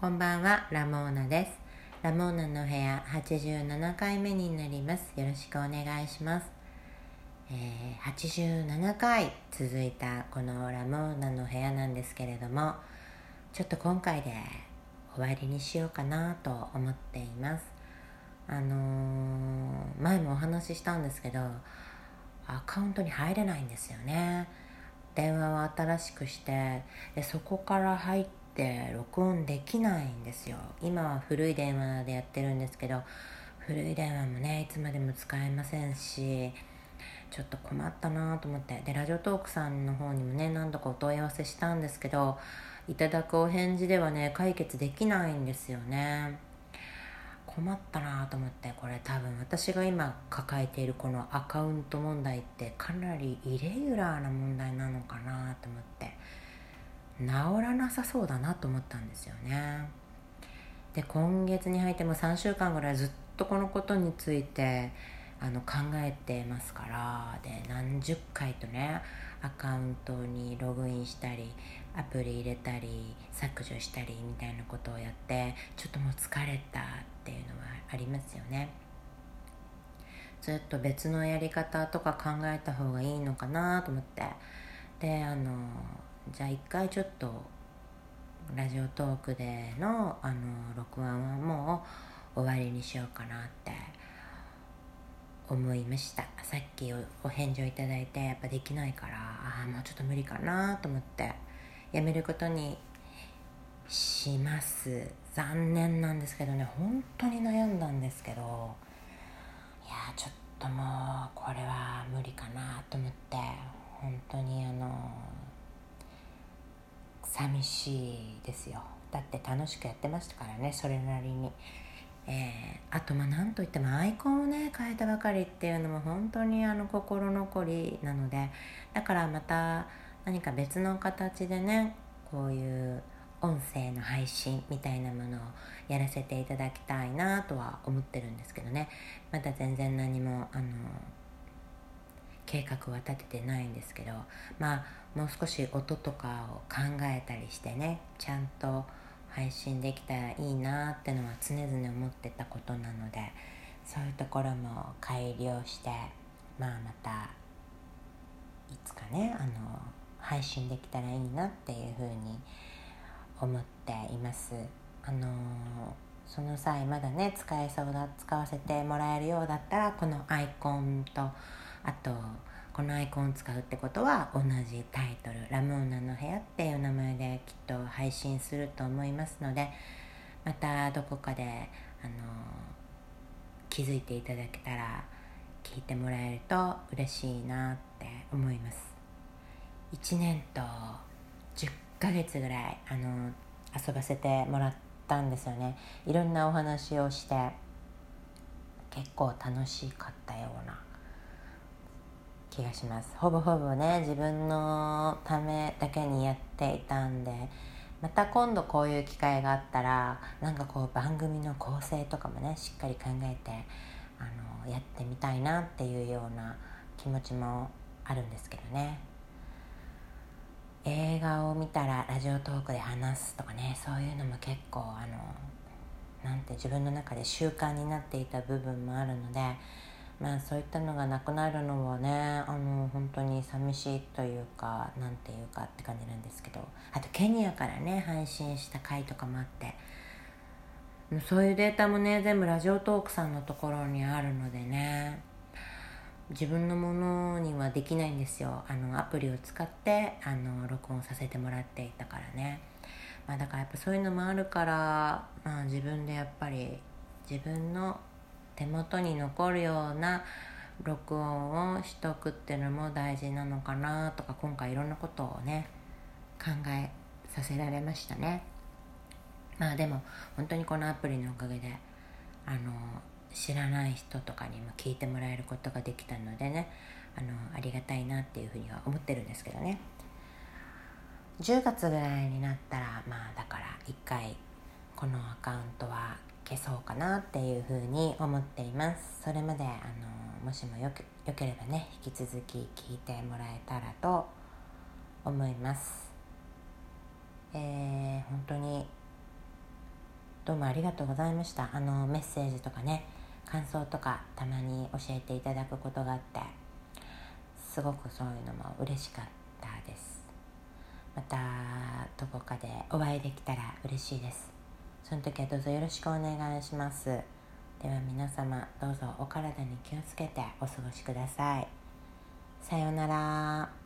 こんばんは、ラモーナです。ラモーナの部屋87回目になります。よろしくお願いします。えー、87回続いたこのラモーナの部屋なんですけれども、ちょっと今回で終わりにしようかなと思っています。あのー、前もお話ししたんですけど、アカウントに入れないんですよね。電話を新しくしてでそこから入ってって録音できないんですよ。今は古い電話でやってるんですけど古い電話もねいつまでも使えませんしちょっと困ったなと思って。でラジオトークさんの方にもね何度かお問い合わせしたんですけどいただくお返事ではね解決できないんですよね。困ったなと思ってこれ多分私が今抱えているこのアカウント問題ってかなりイレギュラーな問題なのかなと思って。治らなさそうだなと思ったんですよね。で今月に入っても3週間ぐらいずっとこのことについてあの考えてますからで何十回とねアカウントにログインしたりアプリ入れたり削除したりみたいなことをやってちょっともう疲れたっていうのはありますよね。ずっと別のやり方とか考えた方がいいのかなと思って。であのじゃあ一回ちょっとラジオトークでのあの録音はもう終わりにしようかなって。思いました。さっきお返事をいただいてやっぱできないからああもうちょっと無理かなと思って。やめることにします。残念なんですけどね。本当に悩んだんですけどいやちょっともうこれは無理かなと思って。本当にあの寂しいですよ。だって楽しくやってましたからねそれなりに、えー、あとまあ何といってもアイコンをね変えたばかりっていうのも本当にあの心残りなのでだからまた何か別の形でねこういう音声の配信みたいなものをやらせていただきたいなとは思ってるんですけどね。まだ全然何もあの計画は立ててないんですけどまあもう少し音とかを考えたりしてねちゃんと配信できたらいいなってのは常々思ってたことなのでそういうところも改良してまあまたいつかねあの配信できたらいいなっていうふうに思っています。あのその際まだね使えそうだ使わせてもらえるようだったらこのアイコンとあとこのアイコンを使うってことは同じタイトル「ラモーナの部屋」っていう名前できっと配信すると思いますのでまたどこかであの気づいていただけたら聞いてもらえると嬉しいなって思います。1年と10ヶ月ぐらいあの遊ばせてもらったんですよね。いろんなお話をして結構楽しかったような気がします。ほぼほぼね自分のためだけにやっていたんでまた今度こういう機会があったらなんかこう番組の構成とかもねしっかり考えてあのやってみたいなっていうような気持ちもあるんですけどね。映画を見たらラジオトークで話すとかねそういうのも結構あのなんて自分の中で習慣になっていた部分もあるのでまあそういったのがなくなるのはねあの本当に寂しいというかなんていうかって感じなんですけど。あとケニアからね配信した回とかもあって。そういうデータもね全部ラジオトークさんのところにあるのでね。自分のものにはできないんですよ。あのアプリを使ってあの録音させてもらっていたからね、まあ、だからやっぱそういうのもあるから、まあ、自分でやっぱり自分の手元に残るような録音をしとくっていうのも大事なのかなとか今回いろんなことをね考えさせられましたね。まあでも本当にこのアプリのおかげであの知らない人とかにも聞いてもらえることができたのでねあのありがたいなっていうふうには思ってるんですけどね。10月ぐらいになったらまあだから1回このアカウントは消そうかなっていうふうに思っています。それまであのもしもよよければね引き続き聞いてもらえたらと思います。えー、本当にどうもありがとうございました。あのメッセージとかね感想とかたまに教えていただくことがあってすごくそういうのも嬉しかったです。またどこかでお会いできたら嬉しいです。その時はどうぞよろしくお願いします。では皆様どうぞお体に気をつけてお過ごしください。さようなら。